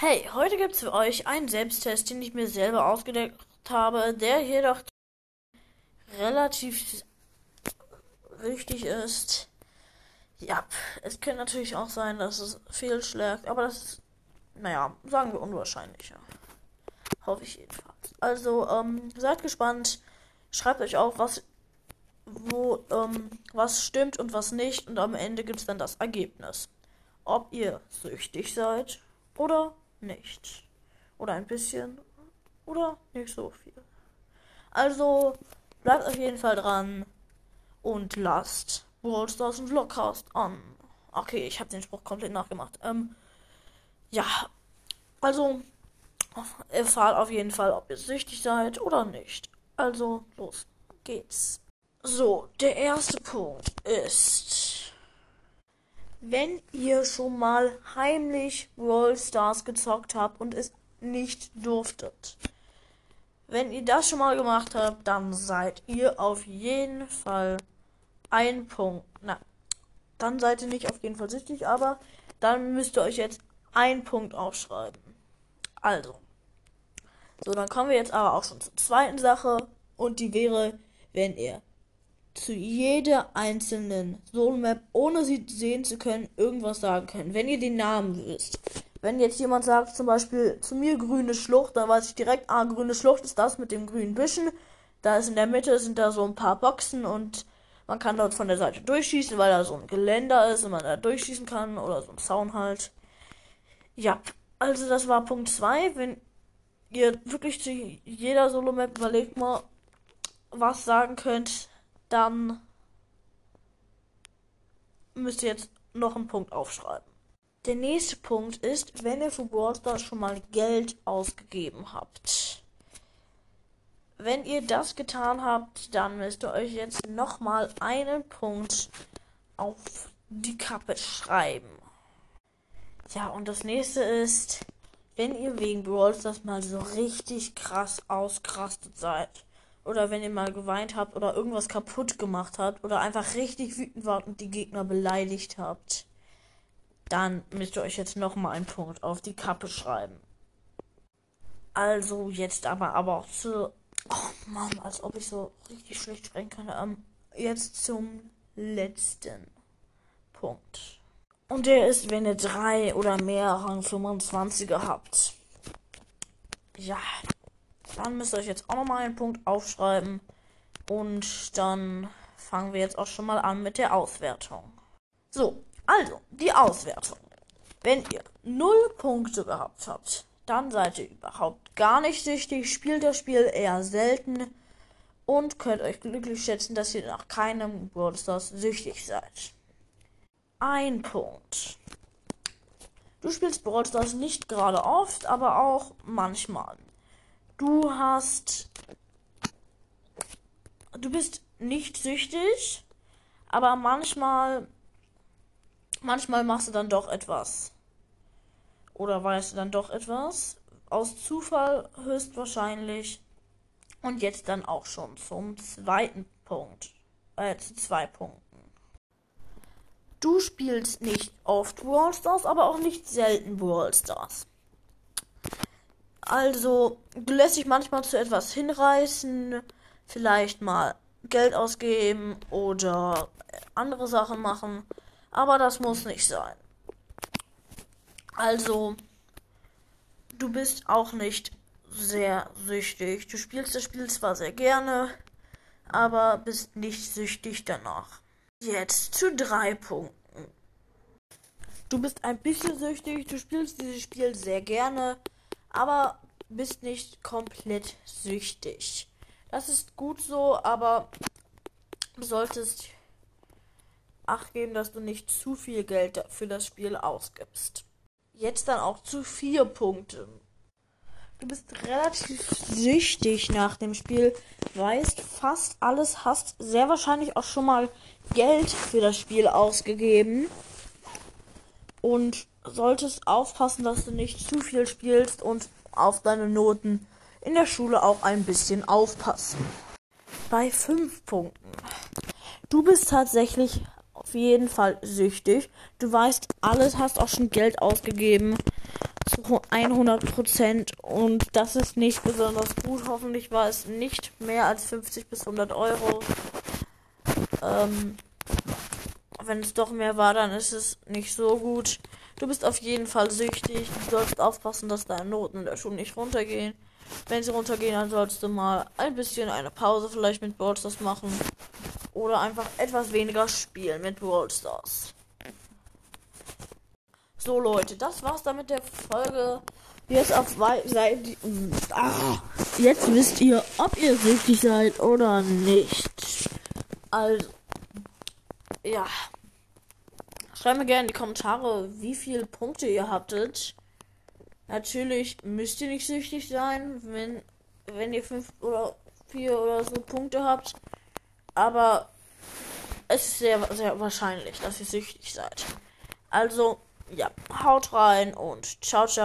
Hey, heute gibt es für euch einen Selbsttest, den ich mir selber ausgedacht habe, der jedoch relativ wichtig ist. Ja, es könnte natürlich auch sein, dass es fehlschlägt, aber das ist, naja, sagen wir unwahrscheinlicher. Hoffe ich jedenfalls. Also, ähm, seid gespannt. Schreibt euch auf, was, wo, ähm, was stimmt und was nicht. Und am Ende gibt es dann das Ergebnis. Ob ihr süchtig seid oder nicht. Oder ein bisschen. Oder nicht so viel. Also, bleibt auf jeden Fall dran. Und lasst Brawl Stars und Vlogcast an. Okay, ich habe den Spruch komplett nachgemacht. Ähm, ja. Also, erfahrt auf jeden Fall, ob ihr süchtig seid oder nicht. Also, los geht's. So, der erste Punkt ist, wenn ihr schon mal heimlich Brawl Stars gezockt habt und es nicht durftet. Wenn ihr das schon mal gemacht habt, dann seid ihr auf jeden Fall ein Punkt. Na, dann seid ihr nicht auf jeden Fall süchtig, aber dann müsst ihr euch jetzt ein Punkt aufschreiben. Also. So, dann kommen wir jetzt aber auch schon zur zweiten Sache. Und die wäre, wenn ihr zu jeder einzelnen Solo-Map, ohne sie sehen zu können, irgendwas sagen könnt. Wenn ihr den Namen wisst. Wenn jetzt jemand sagt, zum Beispiel zu mir grüne Schlucht, dann weiß ich direkt, ah, grüne Schlucht ist das mit dem grünen Büschen. Da ist in der Mitte sind da so ein paar Boxen und man kann dort von der Seite durchschießen, weil da so ein Geländer ist und man da durchschießen kann oder so ein Zaun halt. Ja, also das war Punkt 2. Wenn ihr wirklich zu jeder Solo-Map überlegt mal, was sagen könnt, dann müsst ihr jetzt noch einen Punkt aufschreiben. Der nächste Punkt ist, wenn ihr für Brawl schon mal Geld ausgegeben habt. Wenn ihr das getan habt, dann müsst ihr euch jetzt nochmal einen Punkt auf die Kappe schreiben. Ja, und das nächste ist, wenn ihr wegen Brawl Stars mal so richtig krass ausgerastet seid, oder wenn ihr mal geweint habt oder irgendwas kaputt gemacht habt oder einfach richtig wütend wart und die Gegner beleidigt habt, dann müsst ihr euch jetzt nochmal einen Punkt auf die Kappe schreiben. Also jetzt aber, aber auch zu. Oh Mann, als ob ich so richtig schlecht sprechen könnte. Ähm, jetzt zum letzten Punkt. Und der ist, wenn ihr drei oder mehr Rang 25er habt. Ja, dann müsst ihr euch jetzt auch nochmal einen Punkt aufschreiben. Und dann fangen wir jetzt auch schon mal an mit der Auswertung. So, also, die Auswertung. Wenn ihr 0 Punkte gehabt habt, dann seid ihr überhaupt gar nicht süchtig, spielt das Spiel eher selten und könnt euch glücklich schätzen, dass ihr nach keinem Brawl Stars süchtig seid ein Punkt. Du spielst Brawl Stars nicht gerade oft, aber auch manchmal. Du hast. Du bist nicht süchtig, aber manchmal. Manchmal machst du dann doch etwas. Oder weißt du dann doch etwas. Aus Zufall höchstwahrscheinlich. Und jetzt dann auch schon zum zweiten Punkt. Äh, zu zwei Punkten. Du spielst nicht oft Stars, aber auch nicht selten Stars. Also, du lässt dich manchmal zu etwas hinreißen, vielleicht mal Geld ausgeben oder andere Sachen machen, aber das muss nicht sein. Also, du bist auch nicht sehr süchtig. Du spielst das Spiel zwar sehr gerne, aber bist nicht süchtig danach. Jetzt zu drei Punkten. Du bist ein bisschen süchtig, du spielst dieses Spiel sehr gerne, aber bist nicht komplett süchtig. Das ist gut so, aber du solltest Acht geben, dass du nicht zu viel Geld für das Spiel ausgibst. Jetzt dann auch zu vier Punkten. Du bist relativ süchtig nach dem Spiel, weißt fast alles, hast sehr wahrscheinlich auch schon mal Geld für das Spiel ausgegeben und solltest aufpassen, dass du nicht zu viel spielst und auf deine Noten in der Schule auch ein bisschen aufpassen. Bei fünf Punkten. Du bist tatsächlich auf jeden Fall süchtig. Du weißt alles, hast auch schon Geld ausgegeben zu 100% und das ist nicht besonders gut. Hoffentlich war es nicht mehr als 50 bis 100 Euro. Ähm, wenn es doch mehr war, dann ist es nicht so gut. Du bist auf jeden Fall süchtig. Du sollst aufpassen, dass deine Noten in der Schule nicht runtergehen. Wenn sie runtergehen, dann sollst du mal ein bisschen eine Pause vielleicht mit Ballstars machen. Oder einfach etwas weniger spielen mit Brawl Stars. So Leute, das war's dann mit der Folge. Jetzt auf Seite. Ah, jetzt wisst ihr, ob ihr süchtig seid oder nicht. Also, ja. Schreibt mir gerne in die Kommentare, wie viele Punkte ihr habtet. Natürlich müsst ihr nicht süchtig sein, wenn, wenn ihr fünf oder vier oder so Punkte habt. Aber es ist sehr, sehr wahrscheinlich, dass ihr süchtig seid. Also, ja, haut rein und ciao, ciao.